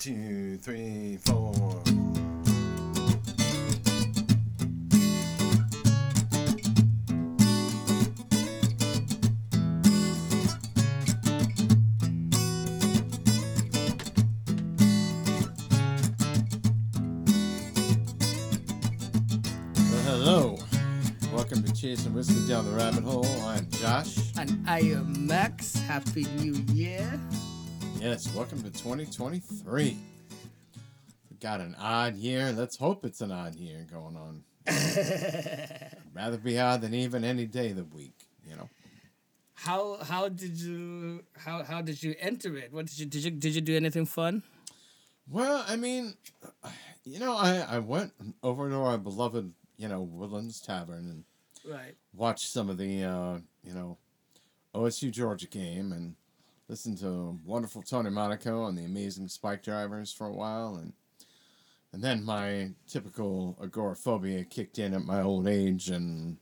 two, three, four. Well, hello. Welcome to Chasing Whiskey Down the Rabbit Hole. I'm Josh. And I am Max. Happy New Year. Yes, welcome to 2023. We got an odd year. Let's hope it's an odd year going on. Rather be odd than even any day of the week, you know. How how did you how how did you enter it? What did you did you did you do anything fun? Well, I mean, you know, I, I went over to our beloved, you know, Woodlands Tavern and Right. watched some of the, uh, you know, OSU Georgia game and listened to wonderful Tony Monaco and the amazing Spike Drivers for a while, and and then my typical agoraphobia kicked in at my old age, and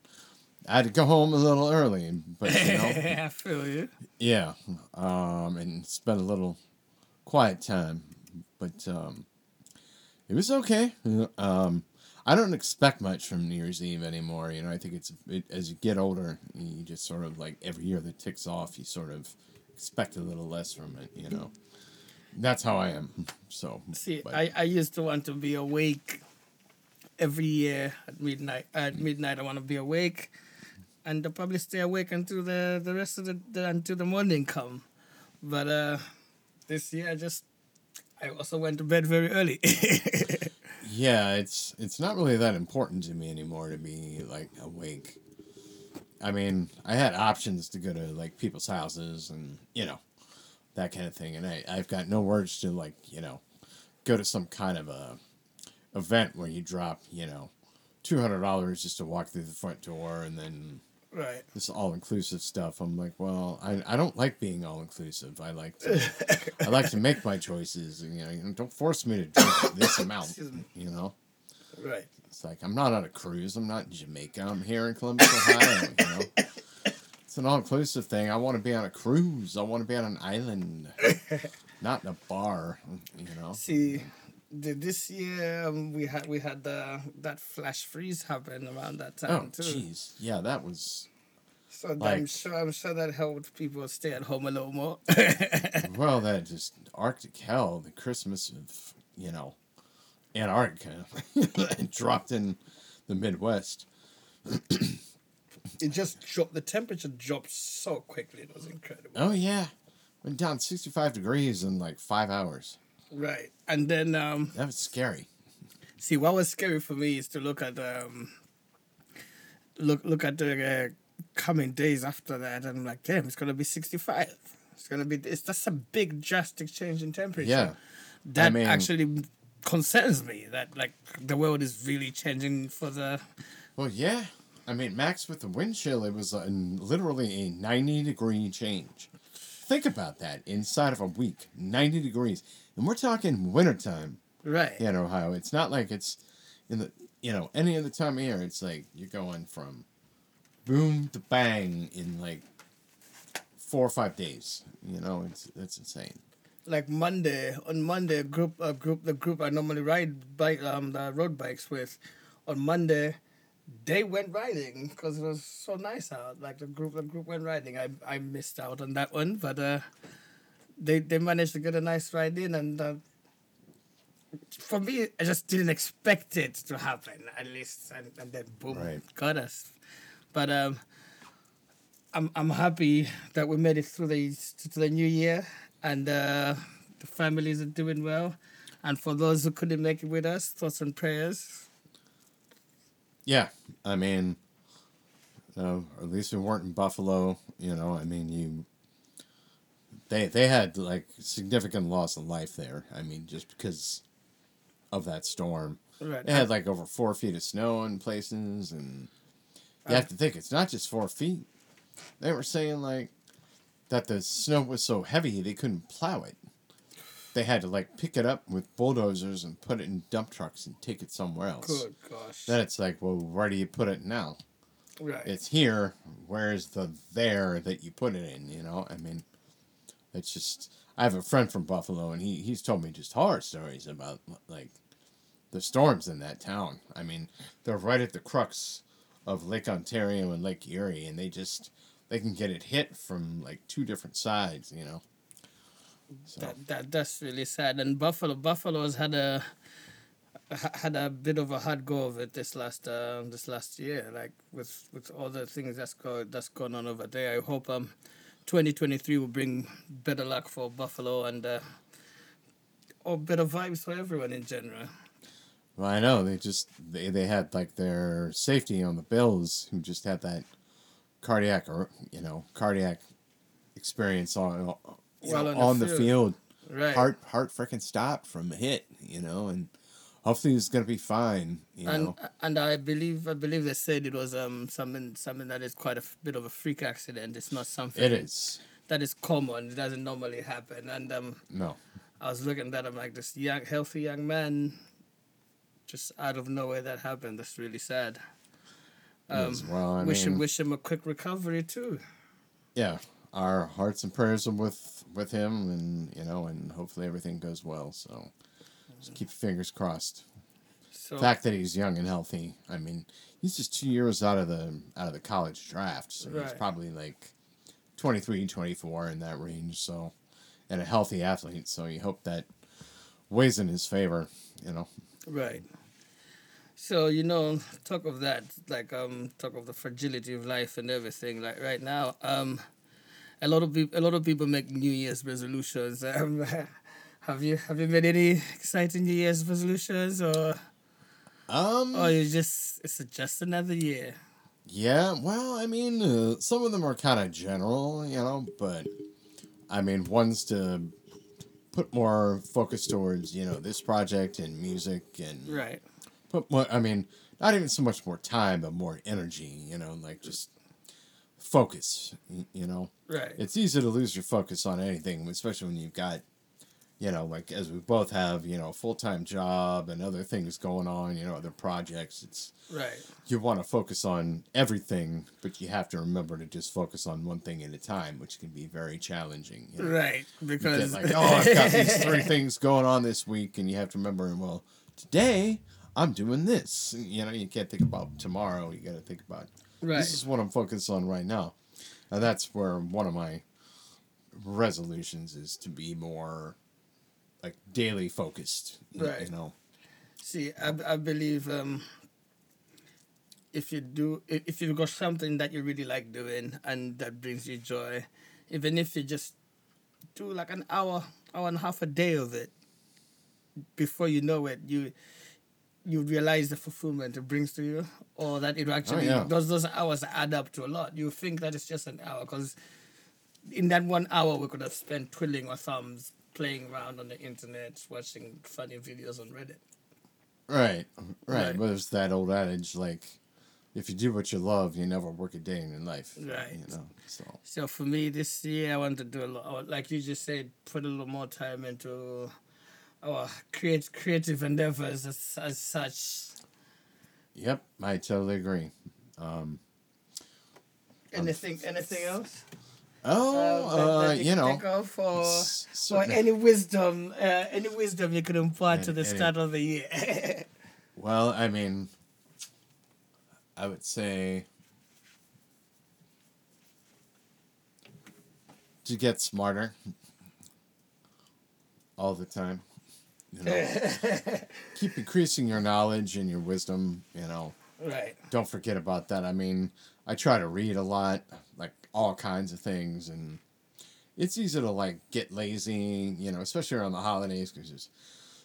I had to go home a little early, but you know, I feel you. yeah, um, and spend a little quiet time, but um, it was okay. Um, I don't expect much from New Year's Eve anymore. You know, I think it's it, as you get older, you just sort of like every year that ticks off, you sort of expect a little less from it. You know, that's how I am. So See, but- I, I used to want to be awake every year at midnight. At midnight, I want to be awake, and I'll probably stay awake until the the rest of the, the until the morning come. But uh, this year, I just I also went to bed very early. Yeah, it's it's not really that important to me anymore to be like awake. I mean, I had options to go to like people's houses and you know that kind of thing, and I I've got no words to like you know go to some kind of a event where you drop you know two hundred dollars just to walk through the front door and then right. this all inclusive stuff. I'm like, well, I, I don't like being all inclusive. I like to I like to make my choices. And you know, don't force me to drink this amount. Excuse me. You know. Right. It's like I'm not on a cruise. I'm not in Jamaica. I'm here in Columbus, Ohio. You know, it's an all-inclusive thing. I want to be on a cruise. I want to be on an island, not in a bar. You know. See, this year um, we had we had the that flash freeze happen around that Oh, time too. jeez. Yeah, that was. So I'm sure I'm sure that helped people stay at home a little more. Well, that just Arctic hell. The Christmas of you know, Antarctica, and dropped in the Midwest. it just dropped. The temperature dropped so quickly. It was incredible. Oh yeah, went down 65 degrees in like five hours. Right, and then um, That was scary. see what was scary for me is to look at um, look look at the uh, coming days after that, and I'm like, damn, it's gonna be 65. It's gonna be. It's that's a big drastic change in temperature. Yeah. that mean- actually concerns me that like the world is really changing for the Well, yeah. I mean, max with the wind chill, it was uh, a, literally a 90 degree change. Think about that inside of a week 90 degrees. And we're talking wintertime right in Ohio. It's not like it's in the, you know, any other time of year. It's like you're going from boom to bang in like four or five days. You know, it's it's insane. Like monday on monday a group a group the group i normally ride bike um the road bikes with on monday they went riding because it was so nice out. Like the group the group went riding. I i missed out on that one but uh they they managed to get a nice ride in and uh, for me i just didn't expect it to happen at least and, and then boom Right. got us. But um I'm I'm happy that we made it through the to the new year and uh, the families are doing well. And for those who couldn't make it with us, thoughts and prayers. Yeah, I mean, no, at least we weren't in Buffalo. You know, I mean, you. They they had like significant loss of life there. I mean, just because of that storm, Right. they had like over four feet of snow in places, and you have to think it's not just four feet. They were saying like that the snow was so heavy they couldn't plow it. They had to like pick it up with bulldozers and put it in dump trucks and take it somewhere else. Good gosh. Then it's like, well, where do you put it now? right. It's here. Where's the there that you put it in? You know, I mean, it's just. I have a friend from Buffalo, and he he's told me just horror stories about like the storms in that town. I mean, they're right at the crux of Lake Ontario and Lake Erie, and they just they can get it hit from like two different sides. You know. So That, that that's really sad. And Buffalo Buffalo's had a had a bit of a hard go of it this last uh, this last year, like with with all the things that's go that's going on over there. I hope um, twenty twenty three will bring better luck for Buffalo and uh, or better vibes for everyone in general. well, I know they just they they had like their safety on the Bills, who just had that cardiac or you know cardiac experience on While know, on the on the field. field. Right. heart heart freaking stopped from a hit, you know, and hopefully he's gonna be fine, you and know. and I believe I believe they said it was um something something that is quite a bit of a freak accident. It's not something It is. that is common. It doesn't normally happen. And um, No. I was looking at him like this young, healthy young man, just out of nowhere that happened. That's really sad. Um, is. Well, I wish him wish him a quick recovery too. yeah, our hearts and prayers are with with him, and you know, and hopefully everything goes well. So, just keep your fingers crossed. So The fact that he's young and healthy. I mean, he's just two years out of the out of the college draft, so he's probably like 23, 24 in that range. So, and a healthy athlete. So you hope that weighs in his favor. You know. right. So you know, talk of that, like um, talk of the fragility of life and everything. Like right now, um, a lot of people, a lot of people make New Year's resolutions. Um, have you have you made any exciting New Year's resolutions, or Um. or you just it's just another year? Yeah, well, I mean, uh, some of them are kind of general, you know, but I mean, one's to put more focus towards, you know, this project and music and Right. Put more, I mean, not even so much more time, but more energy, you know, like just focus, you know. Right. It's easy to lose your focus on anything, especially when you've got, you know, like as we both have, you know, a full time job and other things going on, you know, other projects. It's, right. you want to focus on everything, but you have to remember to just focus on one thing at a time, which can be very challenging. You know? Right. Because like, oh, I've got these three things going on this week, and you have to remember, well, today I'm doing this. You know, you can't think about tomorrow. You got to think about right. this is what I'm focused on right now, and that's where one of my resolutions is to be more like daily focused. you- Right. You know. See, I, I believe um, if you do, if if you've got something that you really like doing and that brings you joy, even if you just do like an hour, hour and a half a day of it, before you know it, you you realize the fulfillment it brings to you, or that it oh, actually yeah. those those hours add up to a lot. You think that it's just an hour because in that one hour we could have spent twiddling our thumbs, playing around on the internet, watching funny videos on Reddit. Right, right. Right. But there's that old adage like, if you do what you love, you never work a day in your life. Right. You know. So So for me this year, I want to do a lot, like you just said, put a little more time into our create creative endeavors as, as such. yep, I totally agree. Um, Anything, anything else? oh, Uh, that- uh, that you can know, think of, or, s- or any wisdom, uh, any wisdom you could impart to Any- the any- start of the year. well, I mean, I would say to get smarter all the time. You know, keep increasing your knowledge and your wisdom. You know, right. don't forget about that. I mean, I try to read a lot, like all kinds of things, and it's easy to like get lazy, you know, especially around the holidays because there's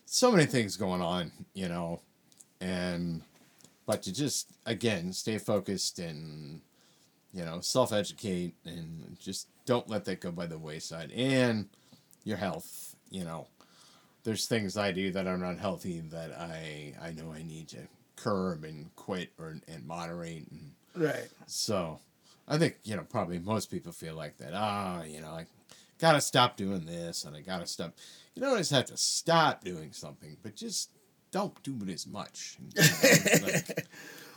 so many things going on, you know, and but to just again stay focused and you know self educate and just don't let that go by the wayside and your health, you know. There's things I do that are not healthy that I I know I need to curb and quit or and moderate and Right. so I think, you know, probably most people feel like that. Ah, you know, I gotta stop doing this and I gotta stop you don't always have to stop doing something, but just don't do it as much. You know, like,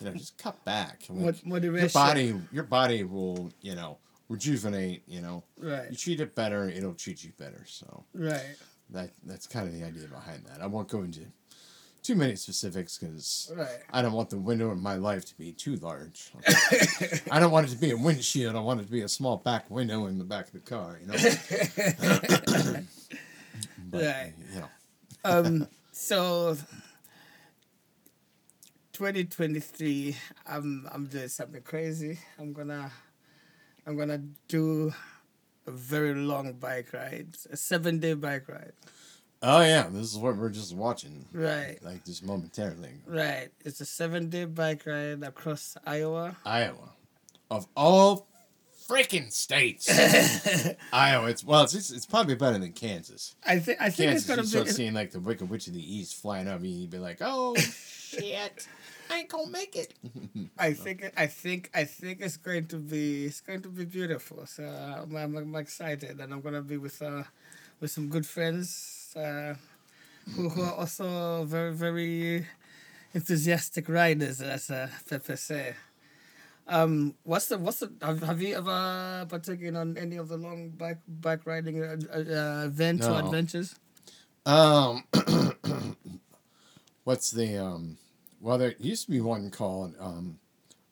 you know just cut back. I mean, Mod- your moderation. body your body will, you know, rejuvenate. You know, Right. you treat it better, it'll treat you better. So Right. That that's kind of the idea behind that. I won't go into too many specifics because Right. I don't want the window in my life to be too large. I don't want it to be a windshield. I want it to be a small back window in the back of the car. You know. but, Right. You know. um so 2023 i'm i'm doing something crazy i'm gonna i'm gonna do a very long bike ride a seven day bike ride Oh yeah, this is what we're just watching. Right. Like just momentarily. right it's a seven day bike ride across iowa Iowa, of all freaking states. Iowa. It's well, it's, it's it's probably better than Kansas. i think i think Kansas, it's gonna you start seeing like the Wicked Witch of the East flying up you, you'd be like, oh shit, I ain't gonna make it. I think I think I think it's going to be it's going to be beautiful. So I'm, I'm, I'm excited, and I'm gonna be with uh with some good friends uh, who who are also very very enthusiastic riders, as uh, Pepe say. Um, what's the what's the have, have you ever partaken on any of the long bike bike riding uh, uh, events or adventures? Um, what's the um? Well, there used to be one called um,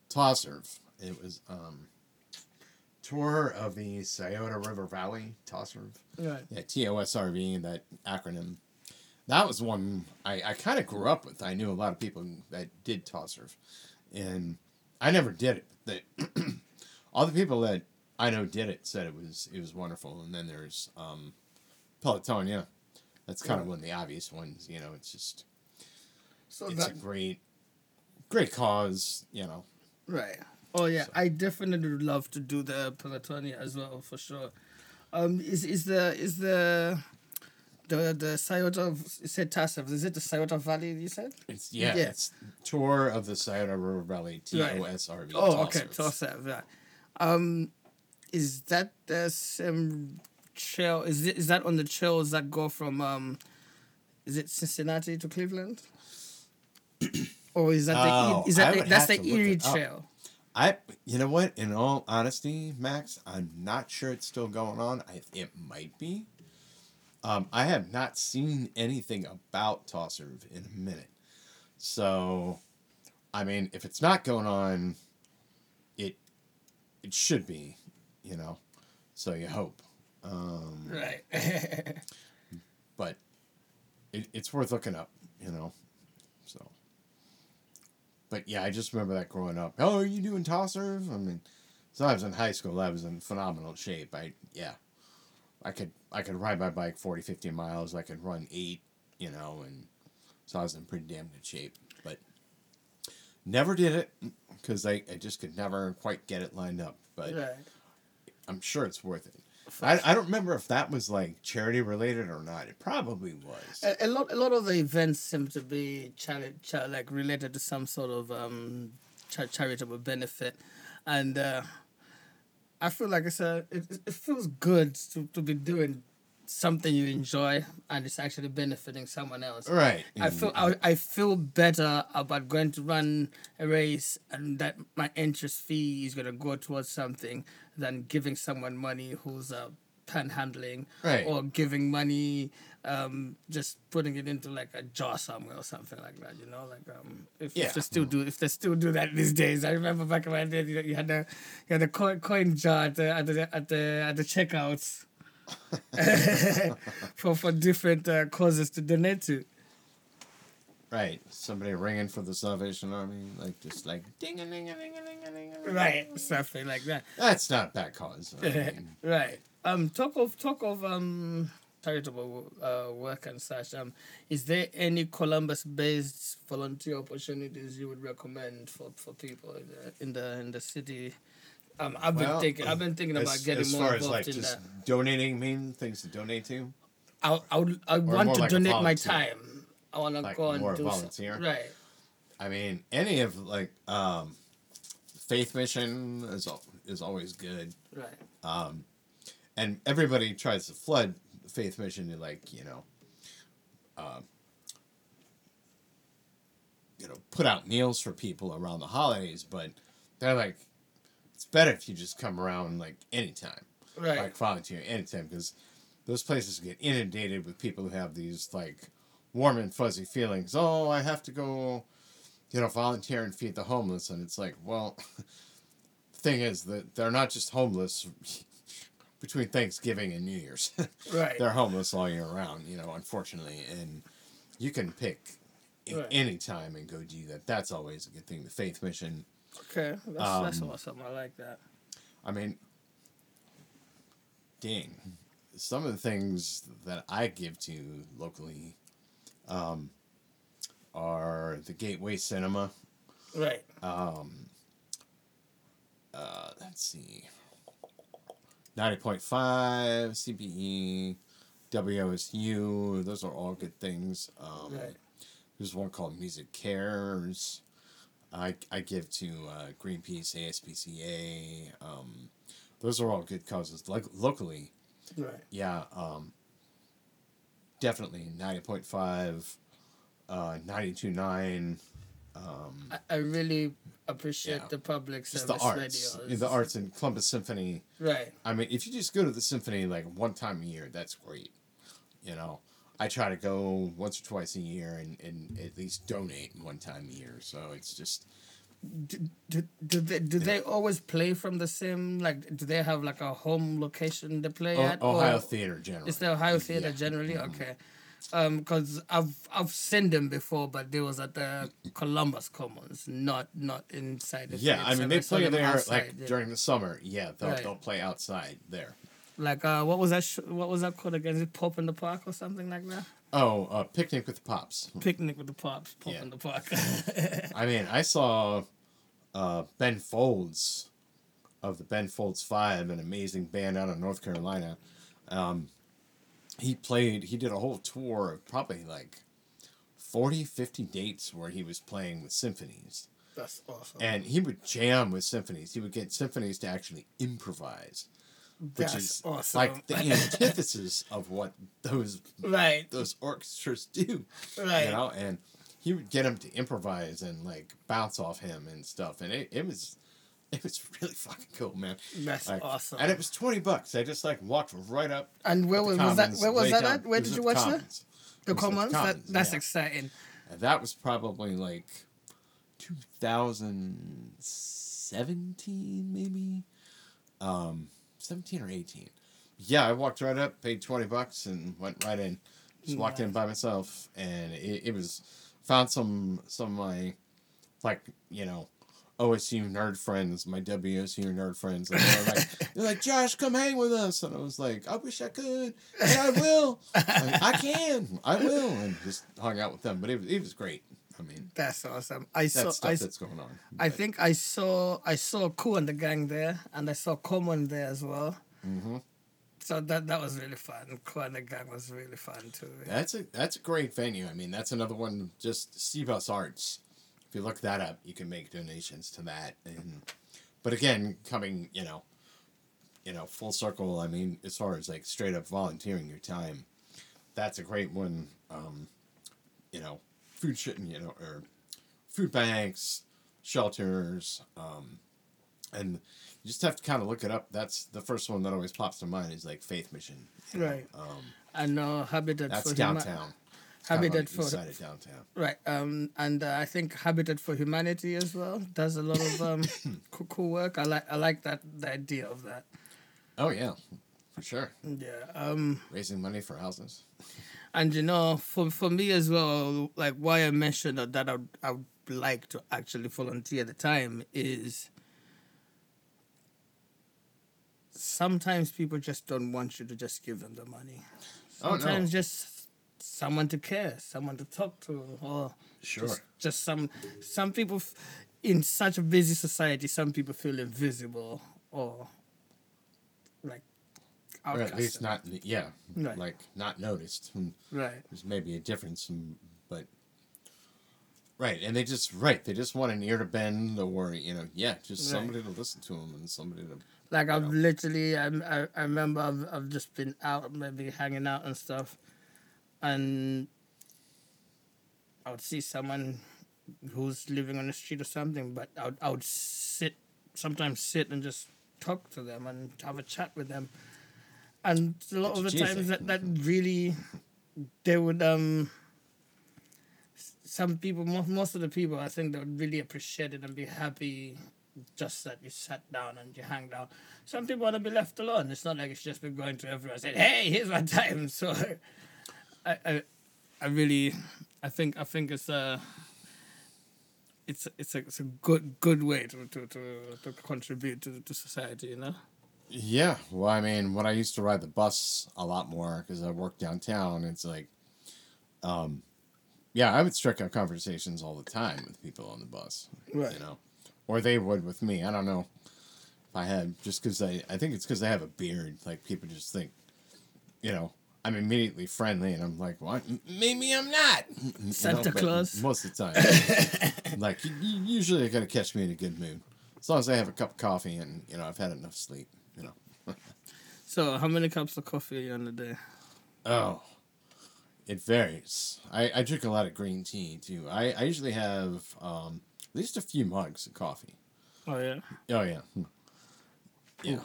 Tosserv. It was um, tour of the Scioto River Valley. Tosserv. Right. Yeah, T O S R V. That acronym. That was one I, I kind of grew up with. I knew a lot of people that did Tosserv, and I never did it. But they, all the people that I know did it said it was it was wonderful. And then there's um, Peloton. Yeah, that's kind of one of the obvious ones. You know, it's just So it's that a great great cause. You know, Right. Oh yeah, So- I definitely would love to do the Pelotonia as well for sure. Um, is is the is the the the Scioto you said Tassev, is it the Scioto Valley you said? it's yeah, Yeah. it's tour of the Scioto River Valley. T. O S R V. Oh, okay, Tosserv. Yeah. Um, is that the same trail? Is it is that on the trails that go from um, is it Cincinnati to Cleveland? Or is that the Oh, is that the, that's the Erie. Trail? I, you know what? In all honesty, Max, I'm not sure it's still going on. I, it might be. Um, I have not seen anything about Tosserv in a minute. So, I mean, if it's not going on, it it should be, you know. So you hope. Um, Right. but it, it's worth looking up, you know. But yeah, I just remember that growing up. Oh, are you doing tosser? I mean, so I was in high school. I was in phenomenal shape. I yeah, I could I could ride my bike 40, 50 miles. I could run eight, you know, and so I was in pretty damn good shape. But never did it because I, I just could never quite get it lined up. But right. I'm sure it's worth it. I, I don't remember if that was like charity related or not. It probably was. A, a lot, a lot of the events seem to be chari- cha- like related to some sort of um, cha- charitable benefit, and uh, I feel like it's a it- it feels good to, to be doing something you enjoy and it's actually benefiting someone else. Right. I feel I, I feel better about going to run a race and that my interest fee is gonna go towards something than giving someone money who's uh, panhandling Right. or giving money um, just putting it into like a jar somewhere or something like that. You know, like um, if, Yeah. if they still do if they still do that these days. I remember back in my day, you, you had the you had the coin, coin jar at the at the at the, at the checkouts. for for different uh, causes to donate to. Right. Somebody ringing for the Salvation Army, like just like ding a ding a ding a ding a ding a Right, something like that. That's not that cause. I mean, right. Um, talk of talk of um charitable uh, work and such. Um, is there any Columbus-based volunteer opportunities you would recommend for, for people in the in the, in the city? Um, I've been thinking. I've been thinking about as, getting as more far as involved like in just that. donating, mean things to donate to. I I would I want to like donate my time. I want to Like go and more do volunteer? Right. I mean, any of like um, faith mission is is always good, Right. and everybody tries to flood faith mission to like you know, uh, you know, put out meals for people around the holidays, but they're like better if you just come around like anytime, Right. like volunteer anytime, because those places get inundated with people who have these like warm and fuzzy feelings. Oh, I have to go, you know, volunteer and feed the homeless, and it's like, well, the thing is that they're not just homeless between Thanksgiving and New Year's. right. they're homeless all year round, you know, unfortunately. And you can pick Right. any time and go do that. That's always a good thing. The faith mission. Okay. That's, that's Um, awesome. I like that. I mean, dang, some of the things that I give to locally um, are the Gateway Cinema. Right. Um, uh, let's see. 90.5, CBE, WOSU, those are all good things. Um, Right. There's one called Music Cares. I, I give to uh, Greenpeace, ASPCA. Um, those are all good causes. Like locally, Right. yeah, um, definitely 90.5, uh, 92.9. Um, I, I really appreciate Yeah. the public just the arts, radios. the arts in Columbus Symphony. Right. I mean, if you just go to the symphony like one time a year, that's great. You know, I try to go once or twice a year and, and at least donate one time a year. So it's just Do, do, do they do they always play from the same like do they have like a home location to play O- at Ohio or Theater generally. it's the Ohio Theater Yeah. Mm-hmm. generally okay um because I've I've seen them before but they was at the Columbus Commons not not inside the yeah, theater. I So mean they play there outside, like yeah. during the summer. Yeah, they'll Right. they'll play outside there. Like uh what was that sh- what was that called again is it Pop in the Park or something like that Oh, uh, picnic with the pops. picnic with the pops Pop Yeah. in the Park I mean, I saw uh, Ben Folds of the Ben Folds Five, an amazing band out of North Carolina. Um, he played, he did a whole tour of probably like 40, 50 dates where he was playing with symphonies. that's awesome And he would jam with symphonies. He would get symphonies to actually improvise, which that's is awesome. like the antithesis of what those right. those orchestras do right. you know? And he would get him to improvise and like bounce off him and stuff. And it, it was it was really fucking cool man. That's like, awesome. and it was 20 bucks. I just like walked right up and where was, was that? Where was that down- at? Where did you watch that? Commons. The It the Commons? That, that's yeah. exciting. and that was probably like 2017 maybe? Um 17 or 18 yeah i walked right up paid 20 bucks and went right in just walked in by myself and it, it was found some some of my like you know OSU nerd friends, my WOSU nerd friends, and they were like, they're like, Josh, come hang with us, and I was like, I wish I could, and I will, Like, I can, I will, and just hung out with them. But it was, it was great. I mean, That's awesome. I saw. stuff I, that's going on. I think I saw. I saw Kool and the Gang there, and I saw Common there as well. hmm So that that was really fun. Kool and the Gang was really fun too. That's a that's a great venue. I mean, that's another one. Just CBUS Arts. If you look that up, you can make donations to that. And but again, coming you know, you know, full circle. I mean, as far as like straight up volunteering your time, that's a great one. Um, you know, food shit, you know, or food banks, shelters, um, and you just have to kind of look it up. That's the first one that always pops to mind is like Faith Mission. you know, Right. Um, I know Habitat that's for Huma- downtown. Kinda Habitat for side of downtown. right. Um, and uh, I think Habitat for Humanity as well does a lot of um cool, cool work. I like I like that the idea of that. Oh yeah, for sure. Yeah. Um. Raising money for houses. And you know, for for me as well, like why I mentioned that, that I would, I would like to actually volunteer at the time is sometimes people just don't want you to just give them the money. Oh, no. Sometimes just someone to care, someone to talk to, or Sure. just, just some some people f- in such a busy society. Some people feel invisible or Or at least not. Yeah. Right. Like not noticed. Hmm. right. There's maybe a difference, hmm, but. Right, and they just right. They just want an ear to bend, or you know, yeah, just Right. somebody to listen to them and somebody to. Like I've know. literally, I, I, I remember I've, I've just been out, maybe hanging out and stuff, and I would see someone who's living on the street or something, but I would, I would sit sometimes sit and just talk to them and have a chat with them. And a lot of the times that, that really they would um some people most, most of the people I think they would really appreciate it and be happy just that you sat down and you hang down. Some people want to be left alone. It's not like it's just been going to everyone saying, Hey, here's my time so I I, I really I think I think it's a it's it's a, it's a good good way to, to, to, to contribute to, to society, you know? Yeah, well, I mean, when I used to ride the bus a lot more because I worked downtown, it's like, um, yeah, I would strike up conversations all the time with people on the bus, Right. you know, or they would with me. I don't know if I had just because I, I think it's because I have a beard. Like people just think, you know, I'm immediately friendly, and I'm like, what? Maybe I'm not. You know, Santa but Claus? Most of the time, like you, you usually are gonna catch me in a good mood, as long as I have a cup of coffee and you know I've had enough sleep. So how many cups of coffee are you on a day? Oh, it varies. I, I drink a lot of green tea too. I, I usually have um, at least a few mugs of coffee. Oh yeah. Oh yeah, Hmm. yeah.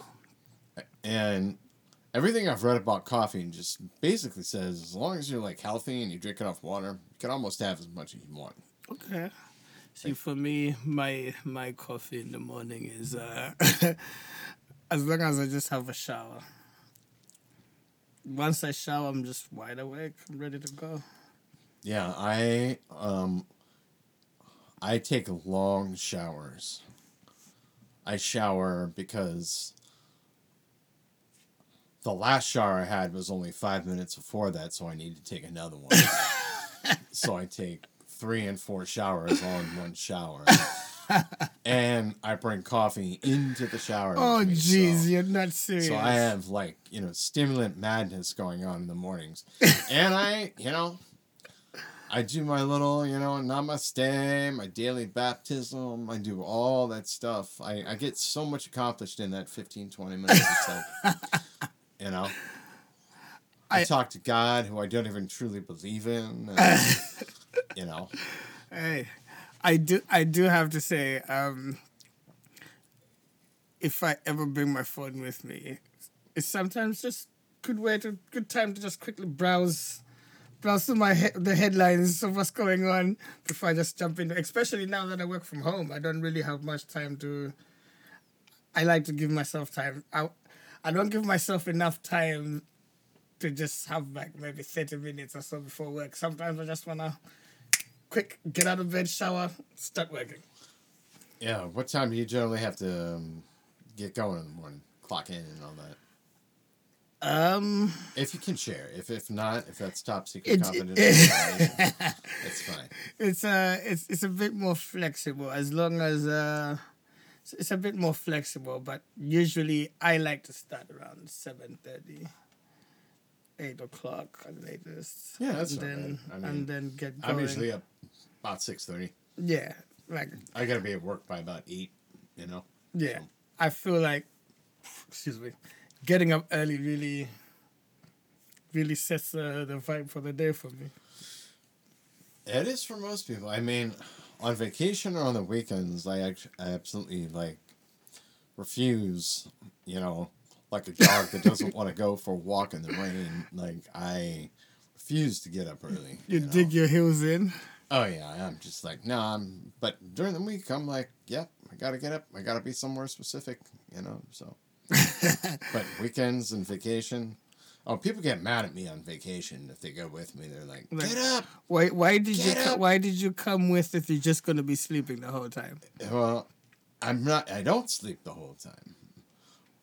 And everything I've read about coffee just basically says as long as you're like healthy and you drink enough water, you can almost have as much as you want. Okay. See, for me, my my coffee in the morning is uh, as long as I just have a shower. Once I shower, I'm just wide awake. I'm ready to go. Yeah, I um I take long showers. I shower because the last shower I had was only five minutes before that, so I need to take another one. so I take three and four showers all in one shower. and I bring coffee into the shower. Oh, jeez, so- you're not serious. so I have like, you know, stimulant madness going on in the mornings. and I, you know, I do my little, you know, namaste, my daily baptism. I do all that stuff. I, I get so much accomplished in that 15, 20 minutes or so. you know? I, I- talk to God, who I don't even truly believe in. and, you know? Hey, I do. I do have to say, um, if I ever bring my phone with me, it's sometimes just good way to good time to just quickly browse, browse through my he- the headlines of what's going on before I just jump in. Especially now that I work from home, I don't really have much time to. I like to give myself time. I, I don't give myself enough time to just have like maybe 30 minutes or so before work. Sometimes I just want to quick get out of bed, shower, start working. Yeah. What time do you generally have to um, get going in the morning? Clock in and all that. Um, If you can share. If if not, if that's top secret It- confidential information, it's fine. it's uh, it's it's a bit more flexible as long as uh, it's, a bit more flexible. But usually, I like to start around seven thirty. Eight o'clock at latest. Yeah, that's and then bad. I mean, and then get going. I'm usually up about six thirty. yeah, like I gotta be at work by about eight. You know. yeah. I feel like, excuse me, getting up early really, really sets uh, the vibe for the day for me. It is for most people. I mean, on vacation or on the weekends, I actually I absolutely like refuse. You know, like a dog that doesn't want to go for a walk in the rain. Like I refuse to get up early. You know? dig your heels in. Oh yeah, I'm just like no. I'm but during the week, I'm like, yep, I gotta get up. I gotta be somewhere specific. You know, so. but weekends and vacation. Oh, people get mad at me on vacation if they go with me. They're like, "Get up!" Why? Why did you? Co-. Why did you come with if you're just gonna be sleeping the whole time? Well, I'm not. I don't sleep the whole time,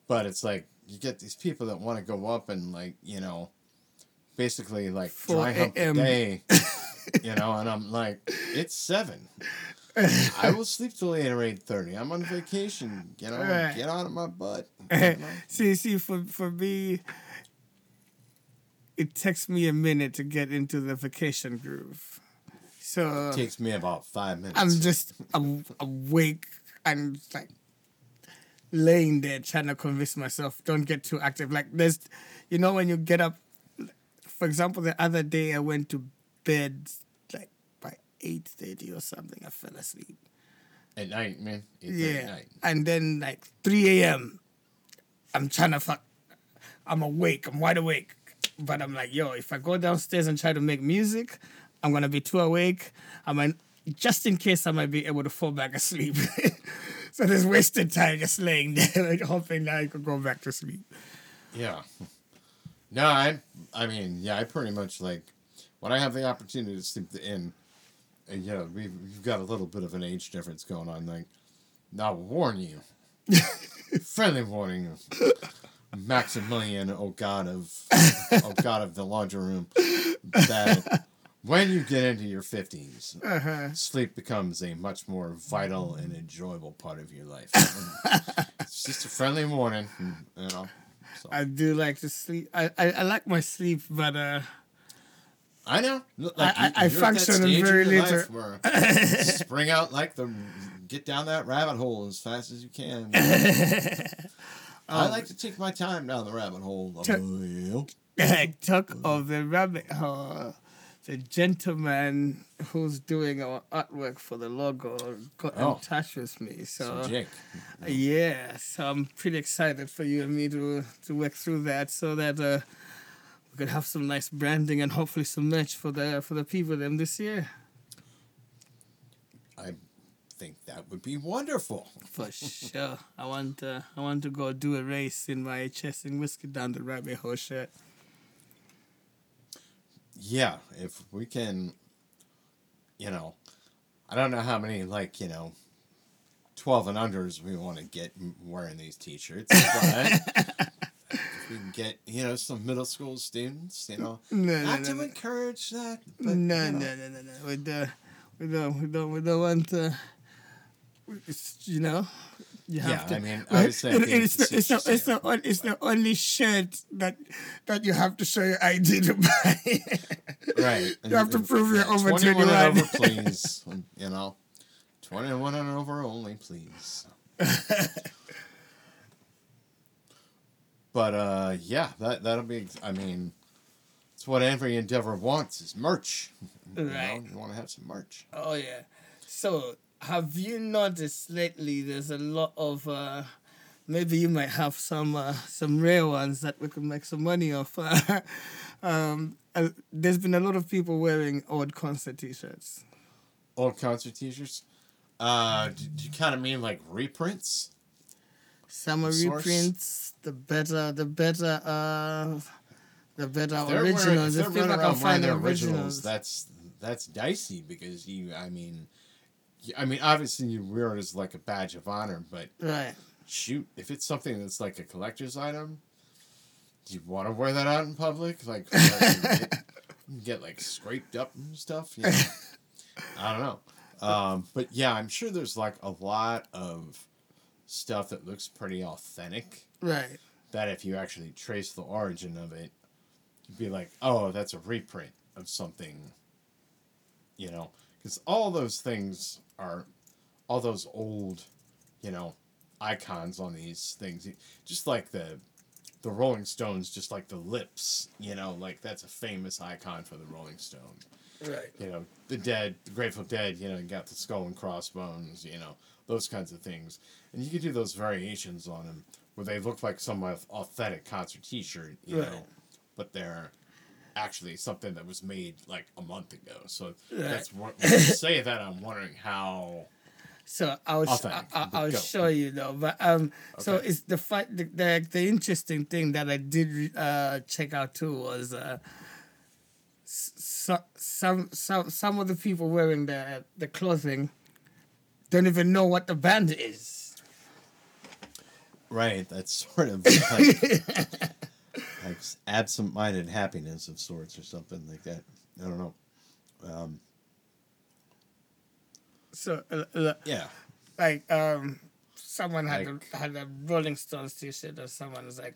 but it's like you get these people that want to go up and like you know, basically like 4 dry hump the day, you know, and I'm like, it's seven. I will sleep till eight or eight thirty. I'm on vacation, you know. Right. Get out of my butt. you know? see, see, for for me, it takes me a minute to get into the vacation groove. So it takes me about five minutes. I'm just I'm awake and like laying there trying to convince myself don't get too active. Like there's, you know, when you get up. For example, the other day I went to bed like by eight thirty or something. I fell asleep. At night, man. 8:30 Yeah. Night. And then like 3 a.m. I'm trying to fuck. I'm awake. I'm wide awake. But I'm like, yo, if I go downstairs and try to make music, I'm gonna be too awake. I might just in case I might be able to fall back asleep. so there's wasted time just laying there, like hoping that I could go back to sleep. Yeah. No, I. I mean, yeah, I pretty much like when I have the opportunity to sleep in, and you know, we've, we've got a little bit of an age difference going on. Like, now warn you, friendly warning, Maximilian, oh god of, oh god of the laundry room, that when you get into your 50s Uh-huh. sleep becomes a much more vital and enjoyable part of your life. it's just a friendly warning, you know. So. I do like to sleep. I, I, I like my sleep, but uh, I know. Look, I- I- you- I you're at that function in very little- spring out like the get down that rabbit hole as fast as you can. I like to take my time down the rabbit hole. Yeah. talk of the rabbit hole. The gentleman who's doing our artwork for the logo got Oh. in touch with me. So, So Jake, yeah, so I'm pretty excited for you and me to to work through that so that uh, we could have some nice branding and hopefully some merch for the for the people them this year. I think that would be wonderful. For sure. I want uh, I want to go do a race in my chest chasing whiskey down the rabbit hole shirt. Yeah, if we can, you know, I don't know how many like you know, twelve and unders we want to get wearing these T-shirts, but if we can get you know some middle school students, you know, No, no, not no, to no. encourage that. But, no, you know, no, no, no, no. We don't, we don't, we don't, we don't want to. You know, you have Yeah, to. I mean, I it, think it's, the, it's, the, it's the, it's the only shirt that that you have to show your ID to buy. Right. You have to prove you're over 21 and over, please. You know, 21 and over only, please. but uh, yeah, that that'll be. I mean, it's what every endeavor wants is merch. You Right. know, you want to have some merch. Oh yeah. So have you noticed lately? There's a lot of. Uh, maybe you might have some uh, some rare ones that we could make some money off. um, uh, there's been a lot of people wearing old concert T-shirts. Old concert T-shirts. Uh, do, do you kind of mean like reprints? Summer Source? reprints. The better, the better, uh, the better wearing- originals. if If they're people running can around wearing find the their originals. That's that's dicey because you. I mean, I mean, obviously you wear it as like a badge of honor, but Right. shoot, if it's something that's like a collector's item, do you want to wear that out in public? Like, get, get like scraped up and stuff. Know? I don't know. Um, but yeah, I'm sure there's like a lot of stuff that looks pretty authentic Right. that if you actually trace the origin of it, you'd be like, oh, that's a reprint of something, you know, because all those things are, all those old, you know, icons on these things, just like the, the Rolling Stones, just like the lips, you know, like that's a famous icon for the Rolling Stones. Right. You know, the Dead, the Grateful Dead, you know, you got the skull and crossbones, you know, those kinds of things. And you could do those variations on them where they look like some authentic concert t shirt, you Right. know, but they're actually something that was made like a month ago. So Right. that's what, when you say that, I'm wondering how. So I'll sh- I, I, but I'll go. show you though. But um, so it's the fight. The, the the interesting thing that I did uh check out too was uh, so, some some some of the people wearing the the clothing don't even know what the band is. Right, that's sort of like, like absent minded happiness of sorts or something like that. I don't know. Um, So uh, uh, yeah. like um, someone had Like- a, had a Rolling Stones T-shirt, or someone was like,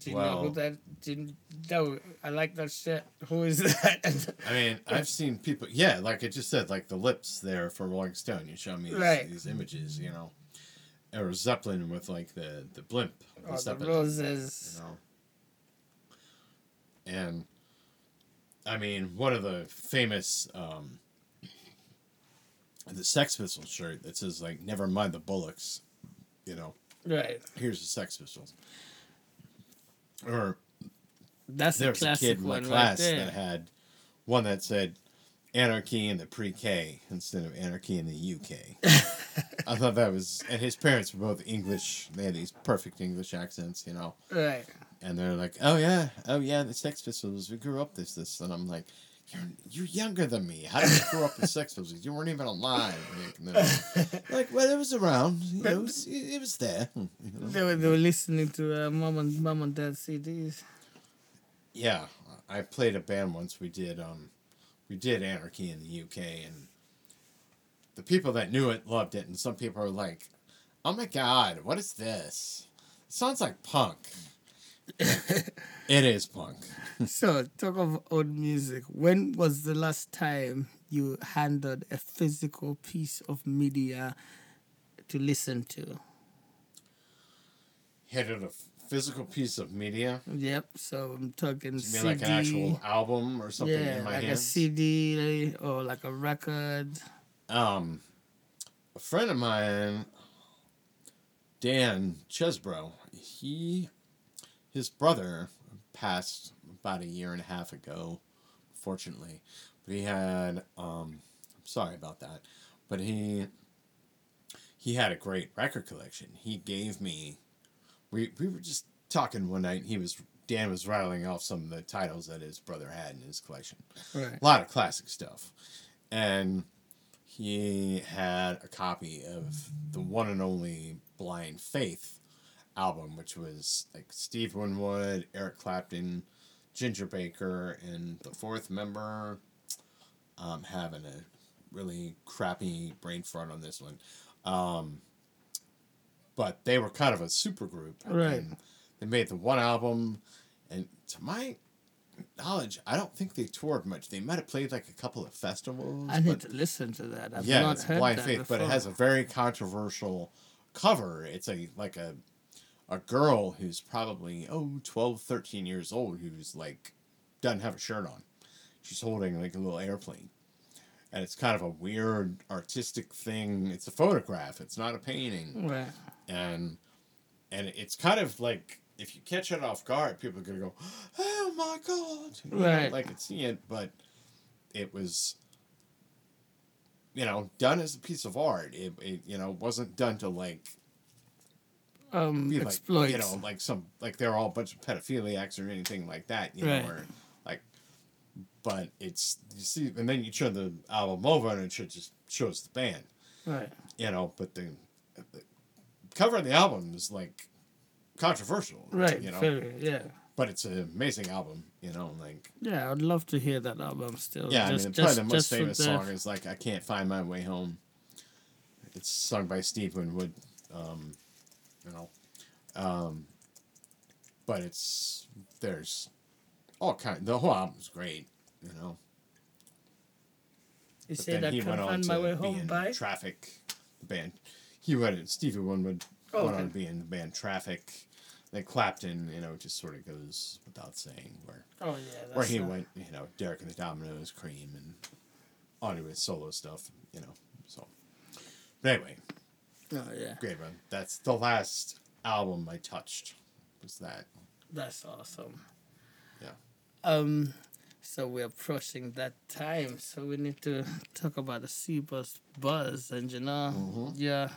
"Do you know who that? Do you know? I like that shit. Who is that?" I mean, I've seen people. Yeah, like I just said, like the lips there for Rolling Stone. You show me these, Right. these images, you know, or Zeppelin with like the the blimp, or the Zeppelin, roses. you know. And I mean, one of the famous um, the Sex Pistols shirt that says like "Never mind the Bollocks," you know. Right. Here's the Sex Pistols. Or That's there was a kid in my class right that had one that said "Anarchy in the Pre-K" instead of "Anarchy in the UK." I thought that was, and his parents were both English. They had these perfect English accents, you know. Right. And they're like, "Oh yeah, oh yeah, the Sex Pistols. We grew up this this," and I'm like, "You're you're younger than me. How did you grow up with Sex Pistols? You weren't even alive." Nick." And they're like, well, it was around. You know, it was, it was there. You know? They were, they were listening to uh, mom and mom and dad CDs. Yeah, I played a band once. We did um, we did Anarchy in the UK, and the people that knew it loved it, and some people are like, "Oh my god, what is this? It sounds like punk." It is punk. so, talk of old music. When was the last time you handled a physical piece of media to listen to? Handled a physical piece of media. Yep. So I'm talking You mean CD. like an actual album or something yeah, in my like a? CD or like a record. um, a friend of mine, Dan Chesbro, he, his brother passed about a year and a half ago, fortunately, but he had, um, I'm sorry about that, but he, he had a great record collection. He gave me, we, we were just talking one night, and he was, Dan was rattling off some of the titles that his brother had in his collection Right. a lot of classic stuff. And he had a copy of the one and only Blind Faith album, which was like Steve Winwood, Eric Clapton, Ginger Baker, and the fourth member um, having a really crappy brain fart on this one. Um, but they were kind of a super group. Right. And they made the one album, and to my knowledge, I don't think they toured much. They might have played like a couple of festivals. I need to listen to that. I've yeah, not it's heard Blind Faith, before. but it has a very controversial cover. It's a like a a girl who's probably oh 12, 13 years old who's like doesn't have a shirt on. She's holding like a little airplane. And it's kind of a weird artistic thing. It's a photograph. It's not a painting Right. and and it's kind of like if you catch it off guard, people are gonna go, "Oh my god!" You know, Right. like it's see it, but it was, you know, done as a piece of art. It, it you know wasn't done to like Um, be like you know like some like they're all a bunch of pedophiliacs or anything like that. You Right. know, or like, but it's you see, and then you turn the album over and it should just shows the band right. you know, but the, the cover of the album is like controversial, Right. You know, Very. Yeah. but it's an amazing album, you know, like Yeah, I'd love to hear that album still. yeah, just, I mean, just, probably the most famous the- song is like "I Can't Find My Way Home." It's sung by Steve Winwood, um, you know, um, but it's there's all kind. The whole album's great, you know. You But say that he went on to my way home by. Traffic, the band. He went. Stevie Winwood Oh, went on okay. to be in the band Traffic. Then Clapton, you know, just sort of goes without saying where Oh yeah. That's where he uh, went. You know, Derek and the Dominos, Cream, and on to his solo stuff. You know, so. But anyway, Oh yeah. great run. That's the last album I touched. Was that? That's awesome. Yeah. Um, so we're approaching that time, so we need to talk about the C bus buzz, and you know, yeah,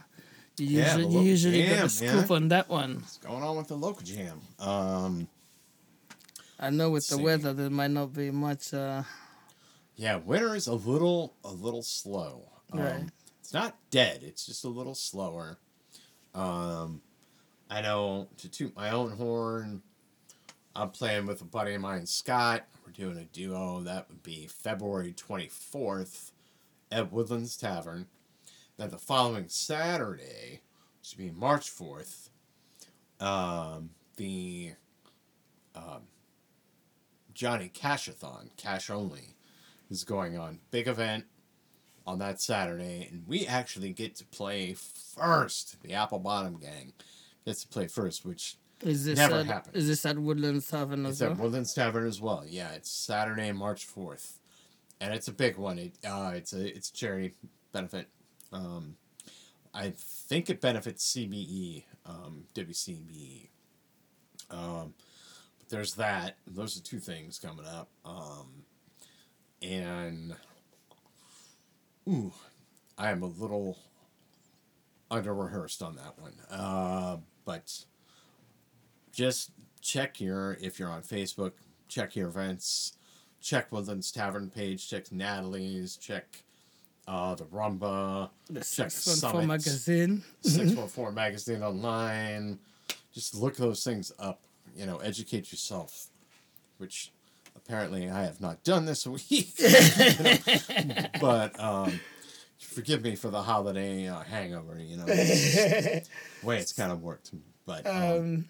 you Mm-hmm. Yeah, usually, you usually get jam, the scoop yeah. on that one. What's going on with the local jam? Um, I know with the See. weather there might not be much. Uh, Yeah, winter is a little a little slow. Um, Right. It's not dead. It's just a little slower. Um, I know to toot my own horn. I'm playing with a buddy of mine, Scott. We're doing a duo. That would be February 24th at Woodlands Tavern. Then the following Saturday, which would be March 4th, um, the um, Johnny Cashathon, cash only, is going on. Big event on that Saturday, and we actually get to play first. The Apple Bottom Gang gets to play first, which is this Never at, happened. is this at Woodlands Tavern as it's at well? Woodlands Tavern as well. Yeah, it's Saturday, March fourth, and it's a big one. It uh, it's a it's a charity benefit. Um, I think it benefits CBE, um, WCBE. Um, but there's that. Those are two things coming up. Um, and ooh, I am a little under rehearsed on that one. Uh, but just check your if you're on Facebook, check your events, check Woodlands Tavern page, check Natalie's, check uh, the Rumba, The check Six One Four Summit, magazine. Six One Four magazine online. Just look those things up. You know, educate yourself, which apparently I have not done this week. but um, forgive me for the holiday uh, hangover. You know, it's way it's kind of worked. But um, Um,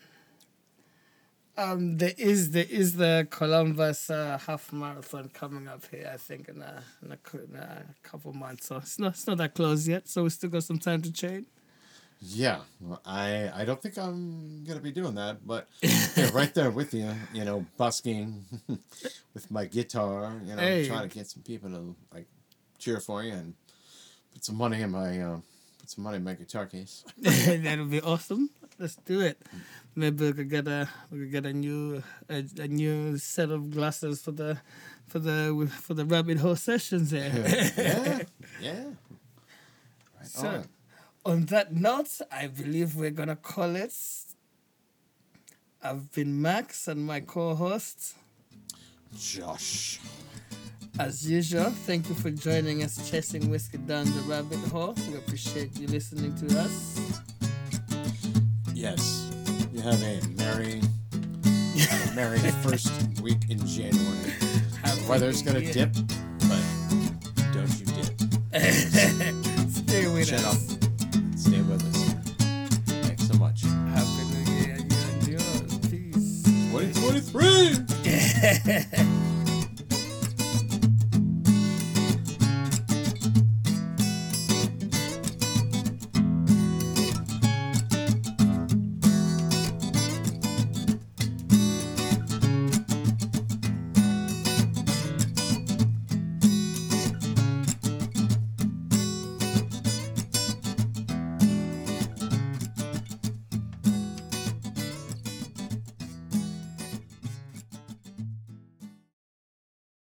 um, there is there is the Columbus uh, half marathon coming up here. I think in a, in a, in a couple months. So it's not it's not that close yet. So we still got some time to train. Yeah, I I don't think I'm gonna be doing that, but yeah, right there with you, you know, busking with my guitar, you know, Hey. trying to get some people to like cheer for you and put some money in my uh, put some money in my guitar case. That'll be awesome. Let's do it. Maybe we could get a we could get a new a, a new set of glasses for the for the for the rabbit hole sessions there. yeah, yeah. Right So- on. On that note, I believe we're gonna call it. I've been Max and my co-host. Josh. As usual, thank you for joining us chasing whiskey down the rabbit hole. We appreciate you listening to us. Yes, you have a merry, a merry first week in January. Happy Weather's gonna Year. dip, but don't you dip. Stay with Shut us. up. Happy